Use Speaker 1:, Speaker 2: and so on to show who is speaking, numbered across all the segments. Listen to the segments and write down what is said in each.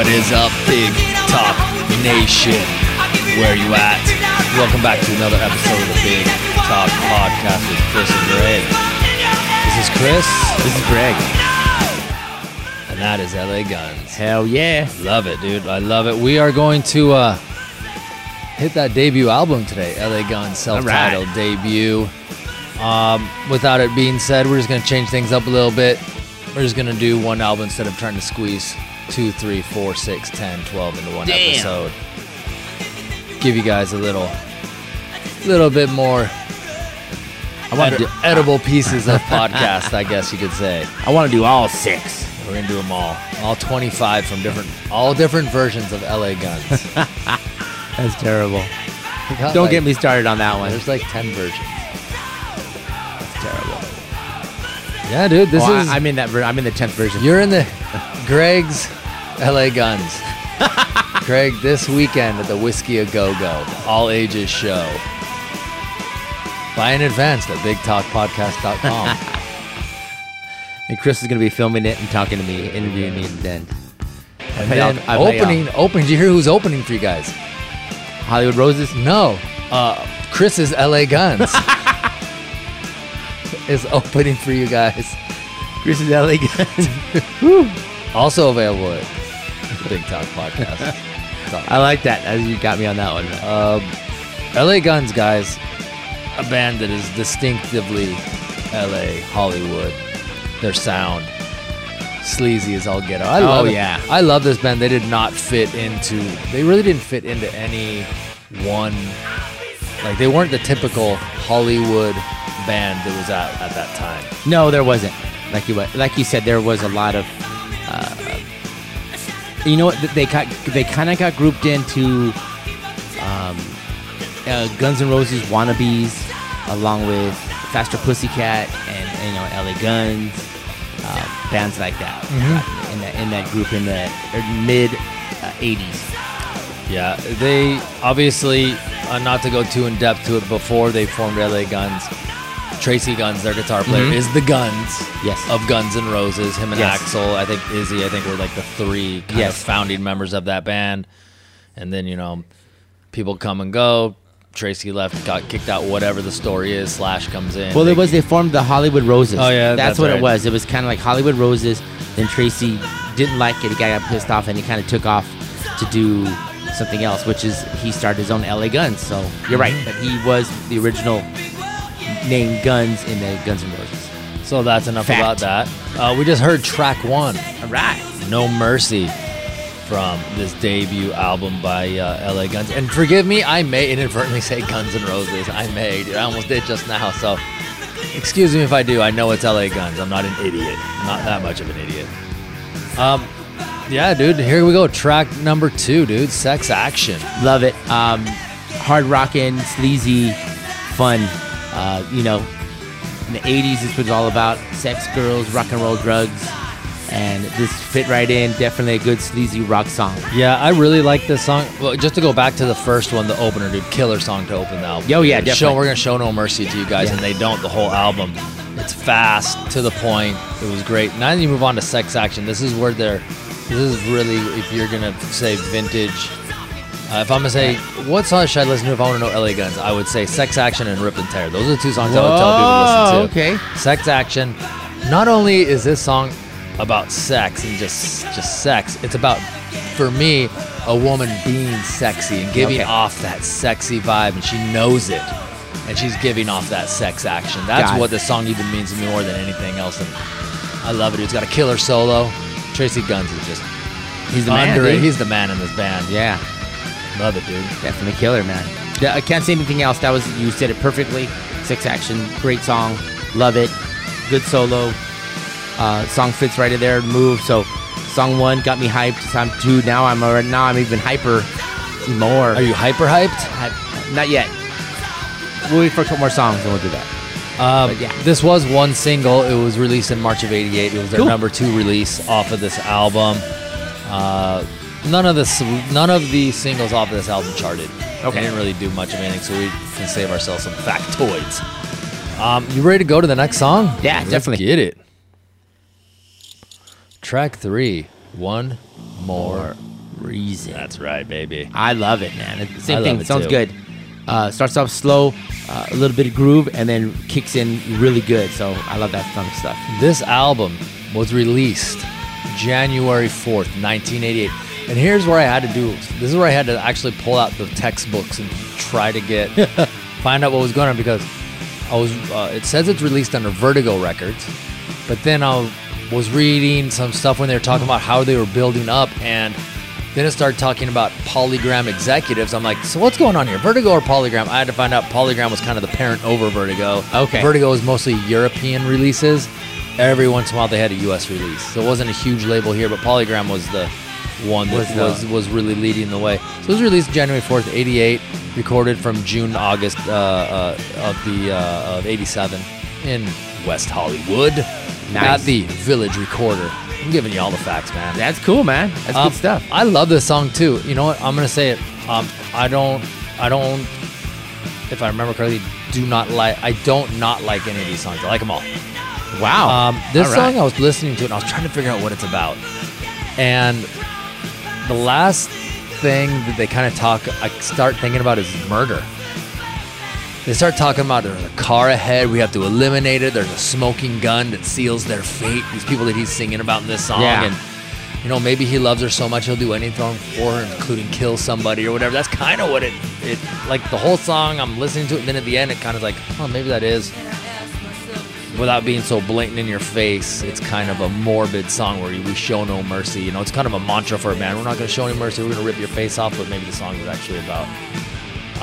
Speaker 1: What is up, Big Talk Nation? Where are you at? Welcome back to another episode of the Big Talk Podcast with Chris and Gregg. This is Chris,
Speaker 2: This is Gregg.
Speaker 1: and that is LA Guns.
Speaker 2: Hell yeah.
Speaker 1: Love it, dude. I love it. We are going to uh, hit that debut album today, LA Guns self-titled debut. Um, without it being said, we're just gonna change things up a little bit. We're just gonna do one album instead of trying to squeeze two, three, four, six, ten, twelve into one
Speaker 2: Damn.
Speaker 1: episode. Give you guys a little, little bit more
Speaker 2: I want to
Speaker 1: ed-
Speaker 2: do,
Speaker 1: edible pieces of podcast, I guess you could say.
Speaker 2: I want to do all six.
Speaker 1: We're gonna do them all, all 25 from different, all different versions of LA Guns.
Speaker 2: That's terrible. Don't
Speaker 1: like-
Speaker 2: get me started on that one.
Speaker 1: There's like 10 versions.
Speaker 2: That's terrible.
Speaker 1: Yeah, dude, this
Speaker 2: Oh,
Speaker 1: is.
Speaker 2: I, am in that. Ver- I'm in the tenth version.
Speaker 1: you're in the Gregg's LA Guns. Craig, this weekend at the Whiskey A Go Go, all ages show. Buy in advance at bigtalkpodcast.com.
Speaker 2: and Chris is gonna be filming it and talking to me, interviewing me, and then
Speaker 1: and then
Speaker 2: off- I play
Speaker 1: opening, opening. Did you hear who's opening for you guys?
Speaker 2: Hollywood Roses.
Speaker 1: No, uh, Chris's LA Guns is opening for you guys.
Speaker 2: Chris is LA Guns.
Speaker 1: Also available at Big Talk Podcast.
Speaker 2: I like that. As you got me on that one.
Speaker 1: Um, LA Guns, guys, a band that is distinctively LA, Hollywood. Their sound, sleazy as all get out. I
Speaker 2: Oh,
Speaker 1: love it.
Speaker 2: yeah.
Speaker 1: I love this band. They did not fit into. They really didn't fit into any one. Like they weren't the typical Hollywood band that was at at that time.
Speaker 2: No, there wasn't. Like you like you said, there was a lot of. You know what? They got they kind of got grouped into um, uh, Guns N' Roses wannabes, along with Faster Pussycat and you know LA Guns, uh, bands like that.
Speaker 1: Mm-hmm.
Speaker 2: In that in that group in the mid uh, '80s.
Speaker 1: Yeah, they obviously, uh, not to go too in depth to it, before they formed LA Guns, Tracii Guns, their guitar player,
Speaker 2: Mhm.
Speaker 1: is the Guns
Speaker 2: Yes.
Speaker 1: of Guns and Roses. Him and
Speaker 2: Yes.
Speaker 1: Axl, I think Izzy, I think were like the three
Speaker 2: Yes.
Speaker 1: founding members of that band. And then, you know, people come and go. Tracii left, got kicked out, whatever the story is. Slash comes in.
Speaker 2: Well,
Speaker 1: They-
Speaker 2: it was they formed the Hollywood Roses.
Speaker 1: Oh, yeah,
Speaker 2: that's,
Speaker 1: that's
Speaker 2: what
Speaker 1: right.
Speaker 2: it was. It was kind of like Hollywood Roses. Then Tracy didn't like it. He got pissed off, and he kind of took off to do something else, which is he started his own LA Guns. So you're right,
Speaker 1: Mm-hmm.
Speaker 2: but he was the original name Guns in the Guns N' Roses.
Speaker 1: So that's enough
Speaker 2: Fact.
Speaker 1: about that. Uh, we just heard track one.
Speaker 2: All right.
Speaker 1: No Mercy from this debut album by uh, LA Guns. And forgive me, I may inadvertently say Guns N' Roses. I may. dude. I almost did just now. So excuse me if I do. I know it's LA Guns. I'm not an idiot. I'm not that much of an idiot. Um, yeah, dude. Here we go. Track number two, dude. Sex Action.
Speaker 2: Love it. Um, hard rocking, sleazy, fun. Uh, you know, in the 80s, this was all about sex, girls, rock and roll, drugs. And this fit right in. Definitely a good sleazy rock song.
Speaker 1: Yeah, I really like this song. Well, just to go back to the first one, the opener, dude, killer song to open the album.
Speaker 2: Oh, yeah,
Speaker 1: Show,
Speaker 2: definitely.
Speaker 1: we're gonna show no mercy to you guys,
Speaker 2: Yeah.
Speaker 1: and they don't the whole album. It's fast to the point. It was great. Now that you move on to Sex Action, this is where they're. This is really if you're gonna say vintage. Uh, if I'm gonna say what song should I listen to if I want to know LA Guns, I would say Sex Action and Rip and Tear. Those are the two songs I would tell people to listen to.
Speaker 2: okay.
Speaker 1: Sex Action. Not only is this song about sex and just just sex, it's about for me a woman being sexy and giving
Speaker 2: Okay.
Speaker 1: off that sexy vibe and she knows it. And she's giving off that sex action. That's what the song even means to me more than anything else. And I love it. It's got a killer solo. Tracii Guns is just
Speaker 2: He's the man. dude.
Speaker 1: He's the man in this band.
Speaker 2: Yeah,
Speaker 1: Love it, dude.
Speaker 2: definitely killer, man. Yeah, I can't say anything else. That was you said it perfectly. Sex action, great song, love it. Good solo. Uh, song fits right in there. Move. So, song one got me hyped. Song two. Now I'm already, now I'm even hyper. More.
Speaker 1: Are you hyper hyped?
Speaker 2: Hype- Not yet. We'll wait for a couple more songs and we'll do that.
Speaker 1: Um,
Speaker 2: yeah.
Speaker 1: This was one single. It was released in March of '88. It was their
Speaker 2: Cool.
Speaker 1: number two release off of this album. Uh, none of the none of the singles off of this album charted.
Speaker 2: Okay.
Speaker 1: They didn't really do much of anything, so we can save ourselves some factoids. Um, you ready to go to the next song?
Speaker 2: Yeah,
Speaker 1: Let's
Speaker 2: definitely.
Speaker 1: Get it. Track three. One more.
Speaker 2: Reason.
Speaker 1: That's right, baby.
Speaker 2: I love it, man. It's the same
Speaker 1: I
Speaker 2: thing.
Speaker 1: it
Speaker 2: Sounds
Speaker 1: too.
Speaker 2: good. Uh, starts off slow, uh, a little bit of groove, and then kicks in really good. So I love that kind of stuff.
Speaker 1: This album was released January 4th, 1988. And here's where I had to do this is where I had to actually pull out the textbooks and try to get find out what was going on because I was uh, it says it's released under Vertigo Records, but then I was reading some stuff when they were talking about how they were building up and then it started talking about Polygram executives. I'm like, so what's going on here? Vertigo or Polygram? I had to find out Polygram was kind of the parent over Vertigo.
Speaker 2: Okay.
Speaker 1: Vertigo is mostly European releases. Every once in a while they had a US release. So it wasn't a huge label here, but Polygram was the one that
Speaker 2: Was
Speaker 1: was, was really leading the way. So it was released January 4th, 88, recorded from June to August uh, uh, of the uh, of 87 in West Hollywood
Speaker 2: Nice.
Speaker 1: at the Village Recorder. I'm giving you all the facts, man.
Speaker 2: That's cool, man. That's
Speaker 1: Um,
Speaker 2: good stuff.
Speaker 1: I love this song too. You know what? I'm gonna say it. Um, I don't. I don't. If I remember correctly, do not like. I don't not like any of these songs. I like them all.
Speaker 2: Wow.
Speaker 1: Um, this
Speaker 2: All right.
Speaker 1: song, I was listening to and I was trying to figure out what it's about. And the last thing that they kind of talk, I start thinking about is murder. They start talking about there's a car ahead, we have to eliminate it. There's a smoking gun that seals their fate. These people that he's singing about in this song,
Speaker 2: Yeah.
Speaker 1: and you know maybe he loves her so much he'll do anything for her, including kill somebody or whatever. That's kind of what it it like the whole song. I'm listening to it, and then at the end, it kind of like, oh, maybe that is without being so blatant in your face, it's kind of a morbid song where we show no mercy. You know, it's kind of a mantra for a band. We're not going to show any mercy. We're going to rip your face off. But maybe the song is actually about.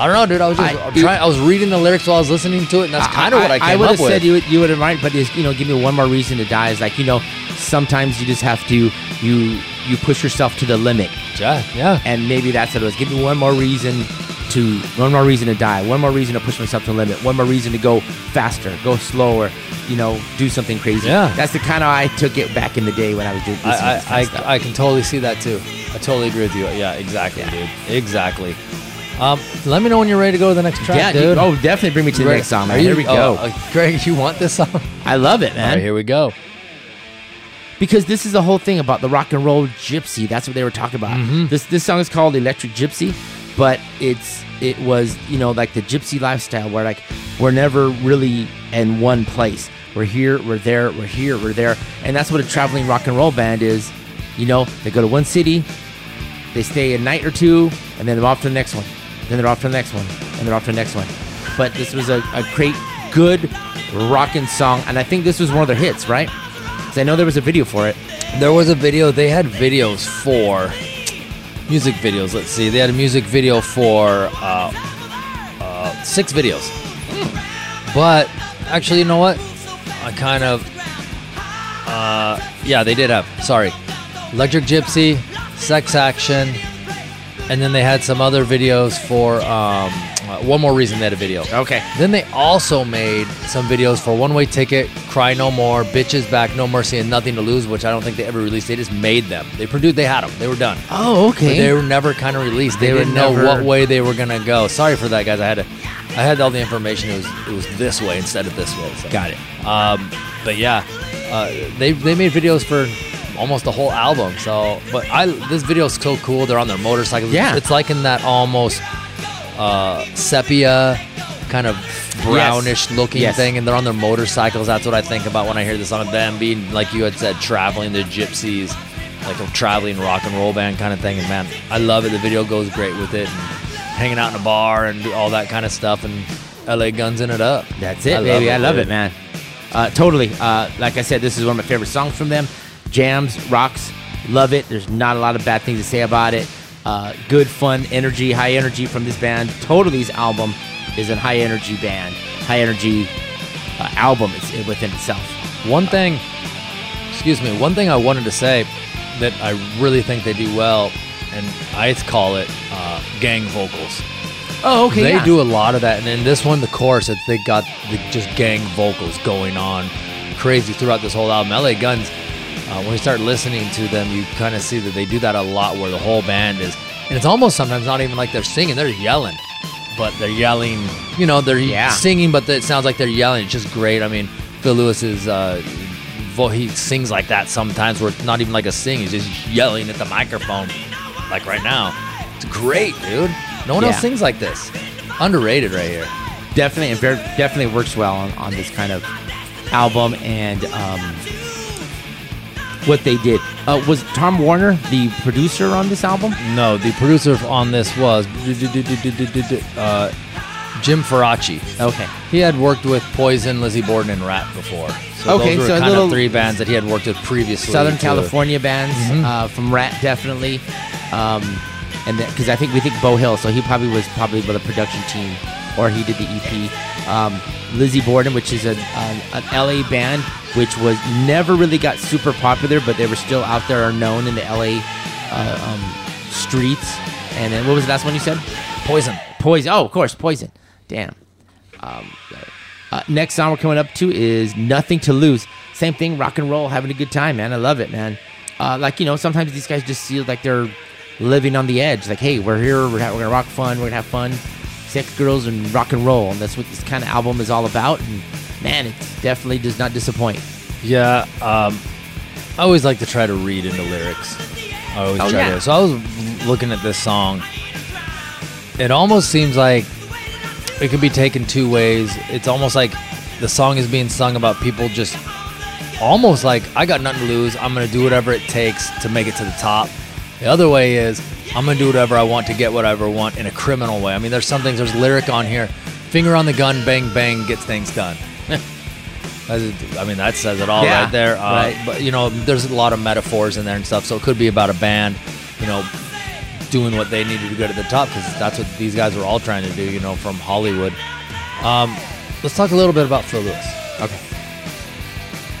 Speaker 1: I don't know, dude. I was just
Speaker 2: I-
Speaker 1: I, trying. I was reading the lyrics while I was listening to it, and that's kind of what I came
Speaker 2: would
Speaker 1: up
Speaker 2: have
Speaker 1: with.
Speaker 2: said you would, you would have right, but you know, give me one more reason to die. Is like you know, sometimes you just have to you you push yourself to the limit,
Speaker 1: yeah, yeah.
Speaker 2: and maybe that's what it was. Give me one more reason to one more reason to die, one more reason to push myself to the limit, one more reason to go faster, go slower, you know, do something crazy.
Speaker 1: Yeah.
Speaker 2: that's the kind of I took it back in the day when I was doing.
Speaker 1: I,
Speaker 2: this
Speaker 1: I. I, I can totally see that too. I totally agree with you. Yeah, exactly, dude. Exactly. Um, let me know when you're ready to go to the next track,
Speaker 2: yeah,
Speaker 1: dude.
Speaker 2: oh, definitely bring me to the next song. Man.
Speaker 1: you-
Speaker 2: Here we
Speaker 1: oh,
Speaker 2: go.
Speaker 1: uh, Gregg, you want this song?
Speaker 2: I love it, man.
Speaker 1: right, here we go.
Speaker 2: because this is the whole thing about the rock and roll gypsy. That's what they were talking about.
Speaker 1: Mhm.
Speaker 2: This this song is called Electric Gypsy, but it's it was you know like the gypsy lifestyle where like we're never really in one place. We're here, we're there, we're here, we're there, and that's what a traveling rock and roll band is. You know, they go to one city, they stay a night or two, and then they're off to the next one. Then they're off to the next one, and they're off to the next one. But this was a, a great, good rockin' song, and I think this was one of their hits, right? 'Cause I know there was a video for it.
Speaker 1: There was a video. They had videos for music videos. Let's see. They had a music video for uh, uh, six videos. But actually, you know what? I kind of. Uh, yeah, they did have. Sorry. Electric Gypsy, Sex Action, and then they had some other videos for. Um, uh, one more reason they had a video.
Speaker 2: Okay.
Speaker 1: Then they also made some videos for One Way Ticket, Cry No More, Bitch Is Back, No Mercy, and Nothing to Lose, which I don't think they ever released. They just made them. They produced. They had them. They were done.
Speaker 2: Oh,
Speaker 1: But they were never kind of released. They,
Speaker 2: They
Speaker 1: didn't know
Speaker 2: never-
Speaker 1: what way they were gonna go. Sorry for that, guys. I had to. I had all the information. It was it was this way instead of this way. So.
Speaker 2: Got it.
Speaker 1: Um, but yeah, uh, they they made videos for almost the whole album. So, but I this video is so cool. They're on their motorcycles.
Speaker 2: Yeah.
Speaker 1: it's like in that almost uh, sepia kind of brownish looking
Speaker 2: Yes.
Speaker 1: thing, and they're on their motorcycles. That's what I think about when I hear the song. Them being like you had said, traveling the gypsies, like a traveling rock and roll band kind of thing. And man, I love it. The video goes great with it. And hanging out in a bar and all that kind of stuff, and LA guns in it up.
Speaker 2: That's it,
Speaker 1: I love
Speaker 2: baby.
Speaker 1: it,
Speaker 2: I love
Speaker 1: dude.
Speaker 2: it, man. Uh, totally. Uh, like I said, this is one of my favorite songs from them. Jams, rocks, love it. There's not a lot of bad things to say about it. Uh, good, fun, energy, high energy from this band. Totally's album is a high energy band, high energy uh, album it's, within itself.
Speaker 1: One thing, excuse me, one thing I wanted to say that I really think they do well, and I call it uh, gang vocals.
Speaker 2: Oh, okay.
Speaker 1: they
Speaker 2: yeah.
Speaker 1: do a lot of that, and in this one, the chorus, they got the just gang vocals going on crazy throughout this whole album. LA Guns, uh, when you start listening to them, you kind of see that they do that a lot where the whole band is, and it's almost sometimes not even like they're singing, they're yelling. But they're yelling, you know, they're
Speaker 2: Yeah.
Speaker 1: singing, but it sounds like they're yelling. It's just great. I mean, Phil Lewis's uh, vo- he sings like that sometimes, where it's not even like a sing. He's just yelling at the microphone, like right now. It's great, dude. No one else sings like this. Underrated right here.
Speaker 2: definitely very definitely works well on, on this kind of album and um, what they did. Uh, was Tom Werman the producer on this album?
Speaker 1: No, the producer on this was uh, Jim Faraci.
Speaker 2: Okay.
Speaker 1: He had worked with Poison, Lizzie Borden, and Ratt before. So
Speaker 2: Okay,
Speaker 1: those were
Speaker 2: so
Speaker 1: kind of three bands that he had worked with previously.
Speaker 2: Southern
Speaker 1: to-
Speaker 2: California bands
Speaker 1: Mhm.
Speaker 2: uh, from Ratt definitely, um, and because I think we think Beau Hill, so he probably was probably with a production team, or he did the EP. Um, Lizzie Borden, which is a, an, an LA band, which was never really got super popular, but they were still out there or known in the LA uh, um, streets. And then what was the last one you said?
Speaker 1: Poison.
Speaker 2: Poison. Oh, of course, Poison. Damn. Um, uh, next song we're coming up to is Nothing to Lose. Same thing, rock and roll, having a good time, man. I love it, man. Uh, like, you know, sometimes these guys just feel like they're living on the edge. Like, hey, we're here, we're, ha- we're gonna rock fun, we're gonna have fun, sex, girls, and rock and roll. And that's what this kind of album is all about. And man, it definitely does not disappoint.
Speaker 1: Yeah, um, I always like to try to read into lyrics. I always
Speaker 2: Oh,
Speaker 1: try
Speaker 2: yeah.
Speaker 1: to. So I was looking at this song. It almost seems like it could be taken two ways. It's almost like the song is being sung about people just almost like I got nothing to lose. I'm gonna do whatever it takes to make it to the top. The other way is I'm gonna do whatever I want to get whatever I want in a criminal way. I mean, there's some things. There's lyric on here. Finger on the gun, bang bang, gets things done. I mean, that says it all
Speaker 2: Yeah,
Speaker 1: right there. Uh,
Speaker 2: right.
Speaker 1: But you know, there's a lot of metaphors in there and stuff. So it could be about a band, you know, doing what they needed to get to the top because that's what these guys were all trying to do. You know, from Hollywood. Um, let's talk a little bit about Phil Lewis.
Speaker 2: Okay.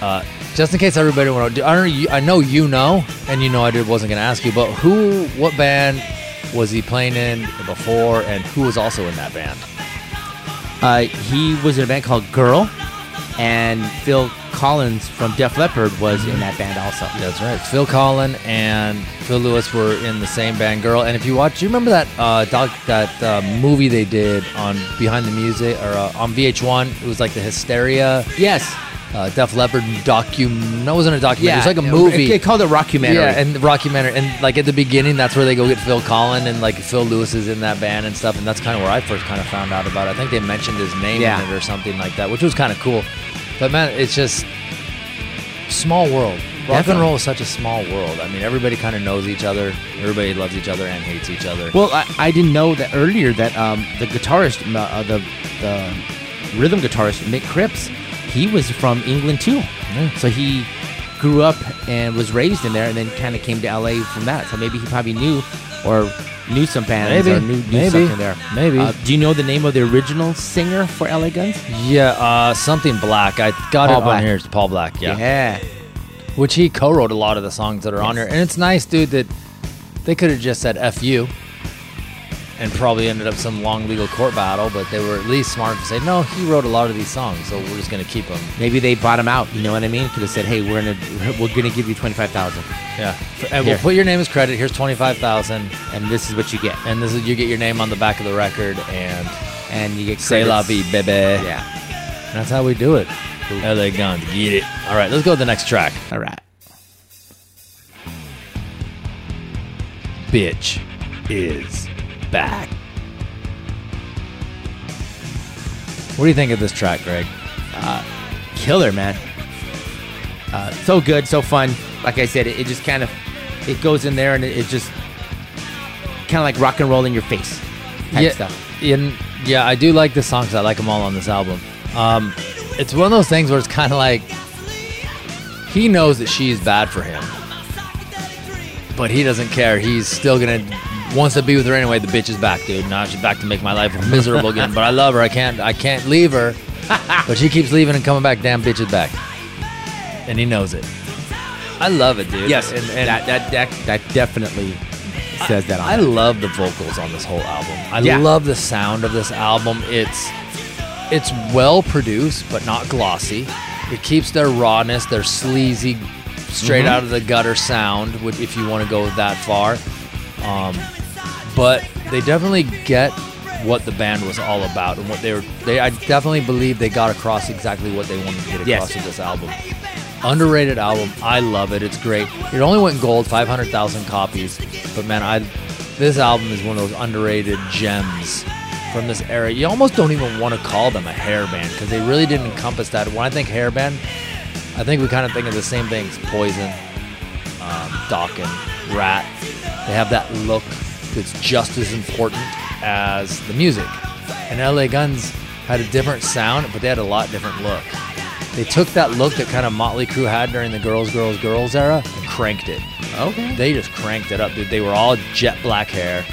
Speaker 1: Uh, just in case everybody want to, I know. You, I know you know, and you know I did, wasn't going to ask you, but who, what band was he playing in before, and who was also in that band?
Speaker 2: Uh, he was in a band called Girl, and Phil Collins from Def Leppard was in that band also.
Speaker 1: That's right. Phil Collins and Phil Lewis were in the same band, Girl. And if you watch, do you remember that uh, doc, that uh, movie they did on Behind the Music or uh, on VH1? It was like the Hysteria,
Speaker 2: Yes.
Speaker 1: Uh, Def Leppard docu. No, it wasn't a documentary. it was like a movie.
Speaker 2: They called it Rockumentary.
Speaker 1: Yeah, and the documentary, and like at the beginning, that's where they go get Phil Collen, and like Phil Lewis is in that band and stuff, and that's kind of where I first kind of found out about it. I think they mentioned his name
Speaker 2: Yeah.
Speaker 1: in it or something like that, which was kind of cool. But man, it's just small world. Rock and roll is such a small world. I mean, everybody kind of knows each other. Everybody loves each other and hates each other.
Speaker 2: Well, I, I didn't know that earlier that um, the guitarist, uh, the the rhythm guitarist Mick Cripps, he was from England too.
Speaker 1: Yeah.
Speaker 2: So he grew up and was raised in there, and then kind of came to LA from that. So maybe he probably knew or knew some bands
Speaker 1: Maybe.
Speaker 2: or knew, knew
Speaker 1: Maybe.
Speaker 2: something there.
Speaker 1: Maybe.
Speaker 2: Uh, do you know the name of the original singer for LA Guns?
Speaker 1: yeah, uh, something black. I got
Speaker 2: Paul
Speaker 1: it
Speaker 2: Black.
Speaker 1: on here. It's Paul Black. Yeah.
Speaker 2: yeah.
Speaker 1: which he co-wrote a lot of the songs that are on
Speaker 2: Yes.
Speaker 1: here and it's nice dude that they could have just said f you and probably ended up some long legal court battle but they were at least smart to say no he wrote a lot of these songs so we're just going to keep them
Speaker 2: Maybe they bought him out. You know what I mean? Could have said, "Hey, we're gonna we're gonna give you twenty five thousand,
Speaker 1: yeah and
Speaker 2: Here.
Speaker 1: we'll put your name as credit here's 25000
Speaker 2: and this is what you get,
Speaker 1: and this is you get your name on the back of the record and
Speaker 2: and you get
Speaker 1: say la vie baby
Speaker 2: Yeah.
Speaker 1: that's how we do it la guns get it all right let's go to the next track
Speaker 2: All right.
Speaker 1: bitch is back what do you think of this track gregg
Speaker 2: killer, man. Uh, so good, so fun. Like I said, it, it just kind of it goes in there and it, it just kind of like rock and roll in your face type
Speaker 1: yeah,
Speaker 2: stuff.
Speaker 1: in- yeah, I do like the songs. I like them all on this album. Um, it's one of those things where it's kind of like he knows that she's bad for him, but he doesn't care. He's still gonna wants to be with her anyway. The bitch is back, dude. Now she's back to make my life miserable again. But I love her. I can't. I can't leave her. but she keeps leaving and coming back. Damn, bitch is back, and he knows it. I love it, dude.
Speaker 2: Yes,
Speaker 1: and, and
Speaker 2: that, that that that definitely says that. On
Speaker 1: I love the vocals on this whole album. I
Speaker 2: Yeah.
Speaker 1: love the sound of this album. It's it's well produced but not glossy. It keeps their rawness, their sleazy, straight
Speaker 2: Mhm.
Speaker 1: out of the gutter sound. If you want to go that far, um, but they definitely get what the band was all about and what they were. They I definitely believe they got across exactly what they wanted to get
Speaker 2: Yes.
Speaker 1: across with this album. underrated album. I love it. It's great. It only went gold, 500,000 copies. But man, I this album is one of those underrated gems from this era. You almost don't even want to call them a hair band because they really didn't encompass that. When I think hair band, I think we kind of think of the same things: Poison, um, Dokken, Ratt. They have that look that's just as important as the music. And LA Guns had a different sound, but they had a lot different look. They took that look that kind of Motley Crue had during the Girls, Girls, Girls era and cranked it.
Speaker 2: Okay.
Speaker 1: They just cranked it up, dude. They were all jet black hair,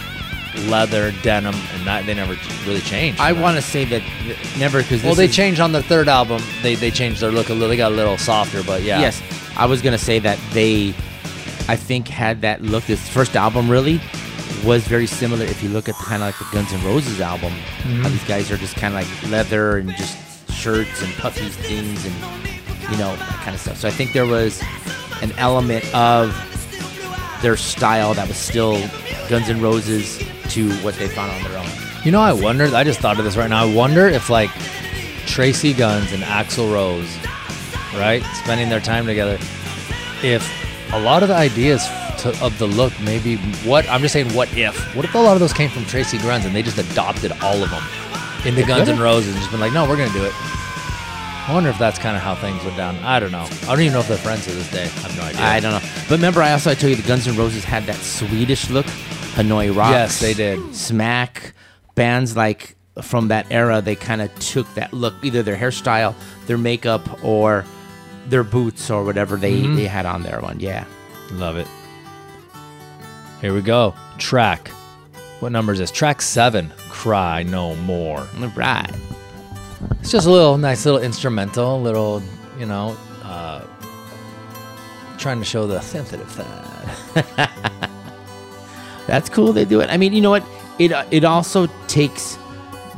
Speaker 1: leather, denim, and that they never really changed.
Speaker 2: I want to say that th- never because
Speaker 1: Well, they changed on the third album. They they changed their look a little. They got a little softer, but yeah.
Speaker 2: Yes, I was gonna say that they, I think, had that look. This first album really was very similar. If you look at kind of like the Guns N' Roses album,
Speaker 1: Mm-hmm.
Speaker 2: how these guys are just kind of like leather and just shirts and puffy things and you know that kind of stuff. So I think there was an element of their style that was still Guns N' Roses to what they found on their own.
Speaker 1: You know, I wonder. I just thought of this right now. I wonder if like Tracii Guns and Axl Rose, right, spending their time together, if a lot of the ideas to, of the look, maybe what I'm just saying, what if? What if a lot of those came from Tracii Guns and they just adopted all of them into Guns N' Roses and just been like, no, we're gonna do it. I wonder if that's kind of how things went down. I don't know. I don't even know if they're friends to this day. I have no idea.
Speaker 2: I don't know, but remember, I also I told you the Guns N' Roses had that Swedish look, Hanoi Rocks.
Speaker 1: Yes, they did.
Speaker 2: Smack bands like from that era, they kind of took that look, either their hairstyle, their makeup, or their boots or whatever they,
Speaker 1: Mm-hmm.
Speaker 2: they had on their one. Yeah,
Speaker 1: Love it. Here we go. Track. What number is this? Track seven. Cry no more.
Speaker 2: all right.
Speaker 1: It's just a little nice little instrumental, little, you know, uh, trying to show the sensitive side.
Speaker 2: That's cool. They do it. I mean, you know what? It uh, it also takes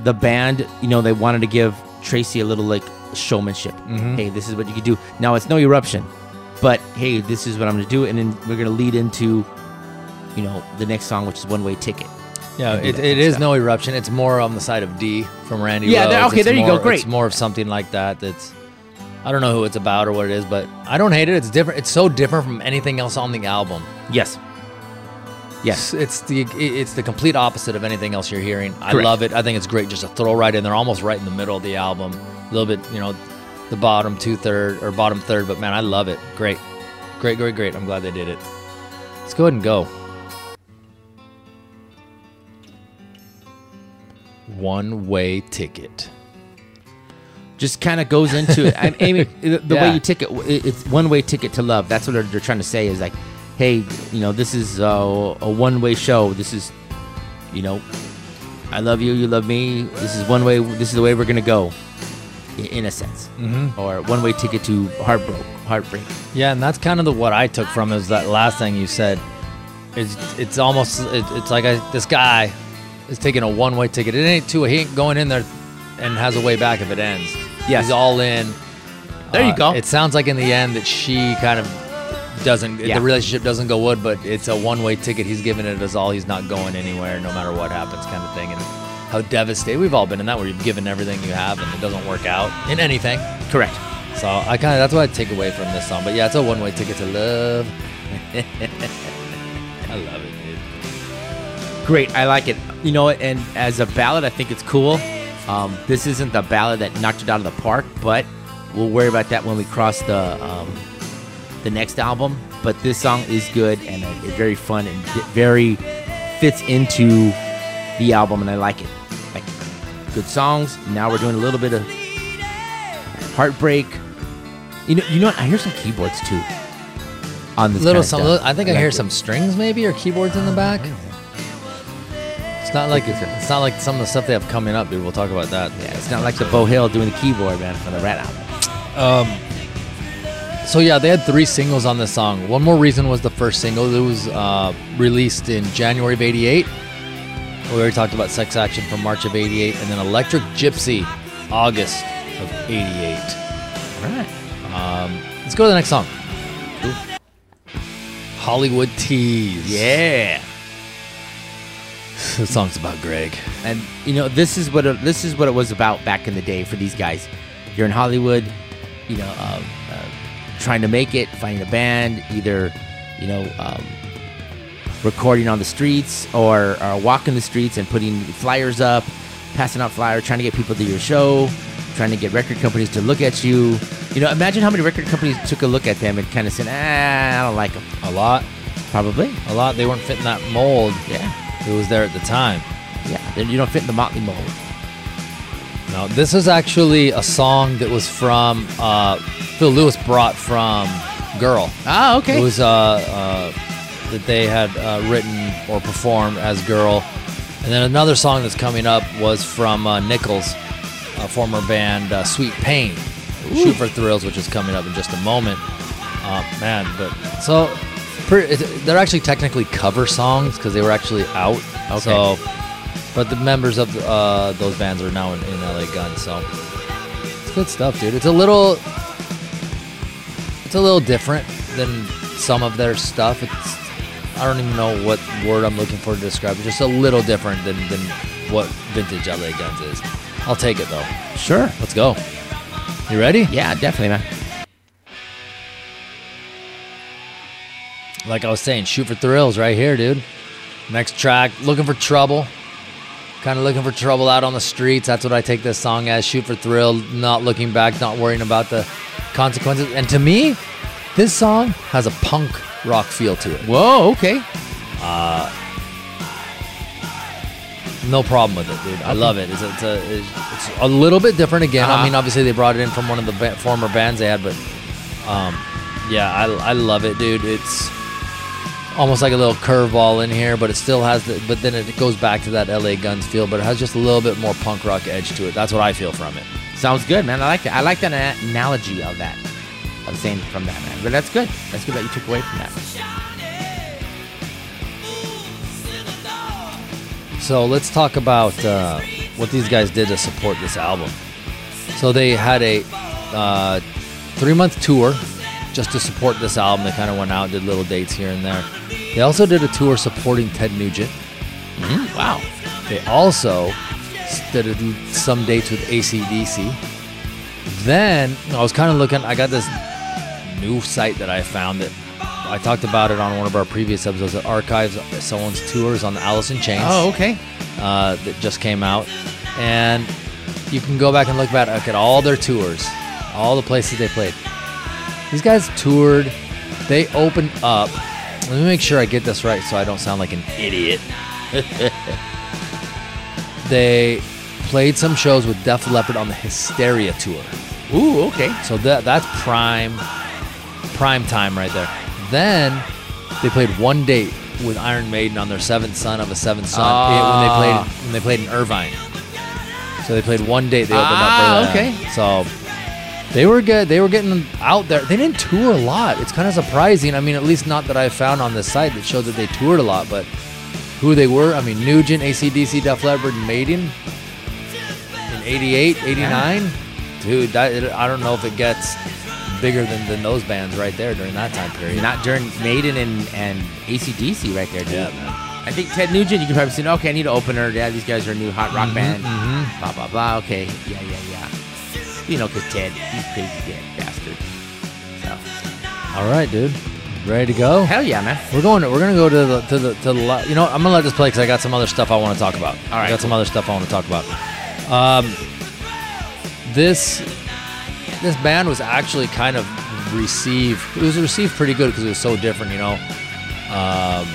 Speaker 2: the band. You know, they wanted to give Tracii a little like showmanship.
Speaker 1: Mm-hmm.
Speaker 2: Hey, this is what you can do. Now it's no eruption, but hey, this is what I'm gonna do, and then we're gonna lead into, you know, the next song, which is One Way Ticket.
Speaker 1: Yeah, it, it is
Speaker 2: stuff.
Speaker 1: no eruption. It's more on the side of D from Randy
Speaker 2: Yeah, there- okay,
Speaker 1: It's
Speaker 2: there you go, great.
Speaker 1: It's more of something like that. That's I don't know who it's about or what it is, but I don't hate it. It's different. It's so different from anything else on the album.
Speaker 2: Yes. Yes.
Speaker 1: It's, it's the it's the complete opposite of anything else you're hearing. I love it. I think it's great just to throw right in there, almost right in the middle of the album. A little bit, you know, the bottom two third or bottom third, but man, I love it. Great, great, great, great. I'm glad they did it. Let's go ahead and go. One way ticket.
Speaker 2: Just kind of goes into it. I, I mean, the, the way you ticket, it- it's one way ticket to love. That's what they're, they're trying to say is like, hey, you know, this is uh, a one way show. This is, you know, I love you, you love me. This is one way. This is the way we're gonna go, i- in a sense, mm-hmm. or one way ticket to heartbreak. Heartbreak.
Speaker 1: Yeah, and that's kind of the what I took from is that last thing you said. It's it's almost it, it's like I, this guy is taking a one way ticket. It ain't two. He ain't going in there and has a way back if it ends.
Speaker 2: Yes.
Speaker 1: he's all in.
Speaker 2: There you
Speaker 1: Uh,
Speaker 2: go.
Speaker 1: It sounds like in the end that she kind of doesn't.
Speaker 2: Yeah.
Speaker 1: The relationship doesn't go wood, but it's a one way ticket. He's giving it as all. He's not going anywhere, no matter what happens, kind of thing. And how devastated we've all been in that, where you've given everything you have and it doesn't work out in anything.
Speaker 2: Correct.
Speaker 1: So I kind of that's what I take away from this song. But yeah, it's a one way ticket to love. I love it, dude.
Speaker 2: Great, I like it. You know, and as a ballad, I think it's cool. Um, this isn't the ballad that knocked it out of the park, but we'll worry about that when we cross the um, the next album. But this song is good and uh, it's very fun and very fits into the album, and I like it. Like good songs. Now we're doing a little bit of heartbreak. You know, you know what? I hear some keyboards too on this.
Speaker 1: Little some. I think I,
Speaker 2: like
Speaker 1: hear
Speaker 2: it.
Speaker 1: some strings maybe or keyboards in the back. It's not like
Speaker 2: it's-
Speaker 1: it's not like some of the stuff they have coming up, dude. We'll talk about that.
Speaker 2: Yeah, it's not like the Beau Hill doing the keyboard, man, for the Ratt album.
Speaker 1: Um, So yeah, they had three singles on this song. One more reason was the first single. It was uh, released in January of '88. We already talked about Sex Action from March of '88, and then Electric Gypsy, August of '88.
Speaker 2: All right.
Speaker 1: Let's go to the next song. Hollywood Tease.
Speaker 2: Yeah.
Speaker 1: This song's about Gregg.
Speaker 2: And you know, this is what it, this is what it was about back in the day for these guys. You're in Hollywood, you know, uh, uh, trying to make it, finding a band, either you know um, recording on the streets or, or walking the streets and putting flyers up, passing out flyers, trying to get people to your show, trying to get record companies to look at you. You know, imagine how many record companies took a look at them and kind of said, "Ah, I don't like them."
Speaker 1: A lot,
Speaker 2: Probably,
Speaker 1: a lot. They weren't fitting that mold.
Speaker 2: yeah,
Speaker 1: It was there at the time.
Speaker 2: yeah. Then you don't fit in the Motley mold.
Speaker 1: No, this is actually a song that was from uh, Phil Lewis brought from Girl.
Speaker 2: Ah, okay.
Speaker 1: It was uh, uh, that they had uh, written or performed as Girl. And then another song that's coming up was from uh, Nichols, a former band uh, Sweet Pain, Shoot for Thrills, which is coming up in just a moment. Uh, man, but so pretty, they're actually technically cover songs because they were actually out.
Speaker 2: Okay.
Speaker 1: So, but the members of uh, those bands are now in, in LA Guns. So it's good stuff, dude. It's a little it's a little different than some of their stuff. It's I don't even know what word I'm looking for to describe it. Just a little different than, than what vintage LA Guns is. I'll take it though.
Speaker 2: Sure.
Speaker 1: Let's go. You ready?
Speaker 2: Yeah, definitely, man.
Speaker 1: Like I was saying, shoot for thrills right here, dude. Next track, looking for trouble. Kind of looking for trouble out on the streets. That's what I take this song as. Shoot for thrill, not looking back, not worrying about the consequences. And to me, this song has a punk rock feel to it.
Speaker 2: Whoa, okay.
Speaker 1: No problem with it, dude. I love it. It's a, it's a, it's a little bit different again.
Speaker 2: Uh-huh.
Speaker 1: I mean, obviously they brought it in from one of the ba- former bands they had, but um, yeah, I, I love it, dude. It's almost like a little curveball in here, but it still has the. But then it goes back to that LA Guns feel, but it has just a little bit more punk rock edge to it. That's what I feel from it.
Speaker 2: Sounds good, man. I like that. I like that analogy of that. Of saying from that, man. But that's good. That's good that you took away from that.
Speaker 1: So let's talk about uh, what these guys did to support this album. So they had a uh, three month tour just to support this album. They kind of went out, did little dates here and there. They also did a tour supporting Ted Nugent.
Speaker 2: Wow.
Speaker 1: They also did a- some dates with ACDC. Then I was kind of looking, I got this new site that I found that I talked about it on one of our previous episodes. It archives someone's tours on the Alice in Chains
Speaker 2: Oh, okay.
Speaker 1: uh, that just came out, and you can go back and look back at all their tours, all the places they played. These guys toured. They opened up. Let me make sure I get this right, so I don't sound like an idiot. they played some shows with Def Leppard on the Hysteria tour.
Speaker 2: Ooh, okay.
Speaker 1: So that that's prime prime time right there. Then they played one date with Iron Maiden on their seventh son of a seventh son
Speaker 2: Ah.
Speaker 1: when they played when they played in Irvine. So they played one date. They opened
Speaker 2: Ah,
Speaker 1: up that.
Speaker 2: okay.
Speaker 1: So they were good. They were getting out there. They didn't tour a lot. It's kind of surprising. I mean, at least not that I found on this site that showed that they toured a lot. But who they were, I mean, Nugent, ACDC, Def Leppard, and Maiden in 88, 89. Dude, that, I don't know if it gets bigger than, than those bands right there during that time period.
Speaker 2: Not during Maiden and, and ACDC right there, dude.
Speaker 1: Yeah, man.
Speaker 2: I think Ted Nugent, you can probably say, okay, I need an opener. Yeah, these guys are a new hot rock band.
Speaker 1: mhm.
Speaker 2: Blah, blah, blah. Okay. Yeah, yeah, yeah. You know, because Ted, he's crazy dead bastard. So,
Speaker 1: All right, dude. Ready to go?
Speaker 2: hell yeah, man.
Speaker 1: We're going. To, We're gonna go to the to the to the. You know. I'm gonna let this play because I got some other stuff I want to talk about.
Speaker 2: All right,
Speaker 1: I got some other stuff I want to talk about. Um, this this band was actually kind of received. It was received pretty good because it was so different. You know, um,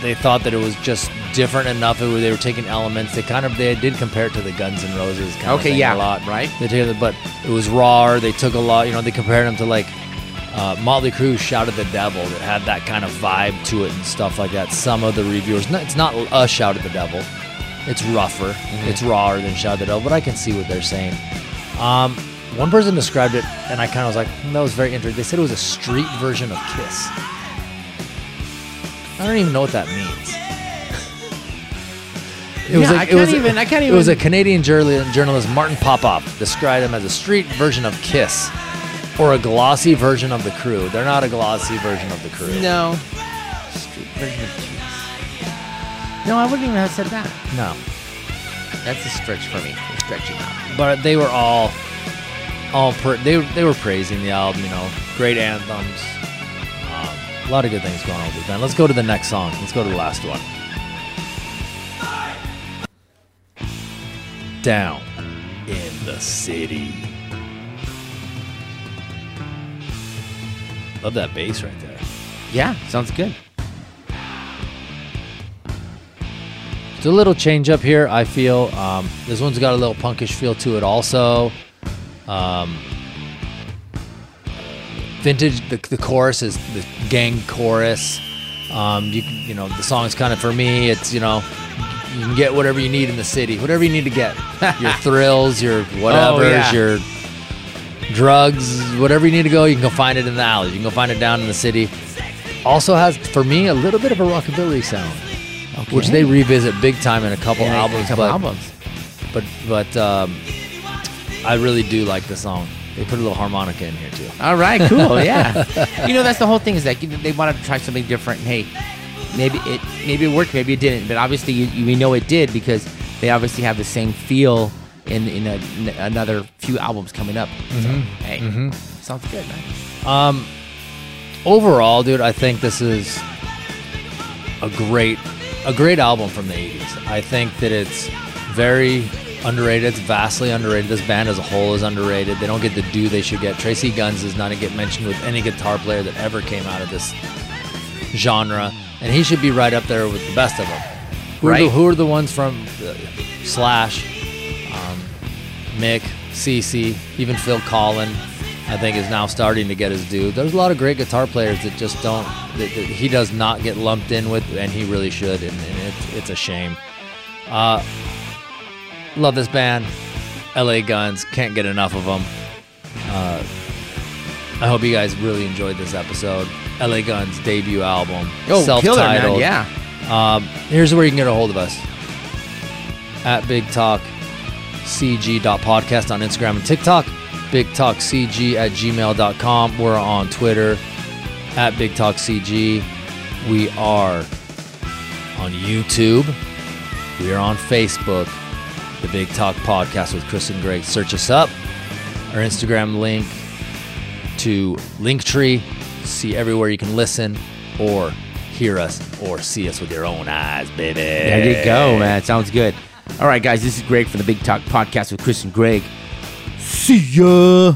Speaker 1: they thought that it was just different enough. It was, they were taking elements. They kind of they did compare it to the Guns N' Roses kind of
Speaker 2: Okay,
Speaker 1: thing
Speaker 2: yeah,
Speaker 1: a lot.
Speaker 2: right.
Speaker 1: They took it, but it was raw. They took a lot. You know, they compared them to like uh, Motley Crue "Shout at the Devil" that had that kind of vibe to it and stuff like that. Some of the reviewers, no, it's not a "Shout at the Devil." It's rougher. It's rawer than "Shout at the Devil," but I can see what they're saying. Um, one person described it, and I kind of was like, "Hmm, "That was very interesting." They said it was a street version of Kiss. I don't even know what that means. It
Speaker 2: Yeah, I can't even- I can't
Speaker 1: It was a Canadian journalist, Martin Popoff, described them as a street version of Kiss, or a glossy version of the Crue. They're not a glossy version of the Crue.
Speaker 2: No. Street version of Kiss. No, I wouldn't even have said that.
Speaker 1: No.
Speaker 2: That's a stretch for me. Stretching out.
Speaker 1: but they were all all per- they they were praising the album. You know, great anthems. Um, a lot of good things going on with band. Let's go to the next song. Let's go to the last one. Down in the city. Love that bass right there.
Speaker 2: Yeah, sounds good.
Speaker 1: It's a little change up here. I feel um, this one's got a little punkish feel to it. Also, um, vintage. The, the chorus is the gang chorus. Um, you you know the song's kind of for me. It's you know you can get whatever you need in the city, whatever you need to get. Your thrills, your whatever,
Speaker 2: yeah.
Speaker 1: your drugs, whatever you need to go. You can go find it in the alleys. You can go find it down in the city. Also has for me a little bit of a rockabilly sound which they revisit big time in a couple
Speaker 2: Yeah,
Speaker 1: albums.
Speaker 2: a couple
Speaker 1: but,
Speaker 2: albums.
Speaker 1: but but um, I really do like the song. They put a little harmonica in here too.
Speaker 2: All right, cool. Yeah. you know, that's the whole thing is that they wanted to try something different. Hey, maybe it maybe it worked, maybe it didn't, but obviously you, you we know it did because they obviously have the same feel in in, a, in another few albums coming up. So, hey, sounds good, man.
Speaker 1: Um, overall, dude, I think this is a great a great album from the '80s. I think that it's very underrated. It's vastly underrated. This band as a whole is underrated. They don't get the due they should get. Tracii Guns does not get mentioned with any guitar player that ever came out of this genre, and he should be right up there with the best of them. Who, are, the,
Speaker 2: Right.
Speaker 1: who are the ones from uh, Slash, um, Mick, CC, even Phil Collen? I think is now starting to get his due. There's a lot of great guitar players that just don't. That, that he does not get lumped in with, and he really should, and, and it's it's a shame. Uh, love this band, LA Guns. Can't get enough of them. Uh, I hope you guys really enjoyed this episode. LA Guns debut album,
Speaker 2: Oh, killer,
Speaker 1: self-titled.
Speaker 2: Yeah.
Speaker 1: Um, here's where you can get a hold of us at Big Talk CG.podcast on Instagram and TikTok, Big Talk CG at gmail.com. We're on Twitter at Big Talk CG. We are on YouTube. We are on Facebook, the Big Talk Podcast with Chris and Gregg. Search us up. Our Instagram link to Linktree. See everywhere you can listen or hear us or see us with your own eyes, baby.
Speaker 2: There you go, man. Sounds good. All right, guys, this is Gregg from the Big Talk Podcast with Chris and Greg. See ya.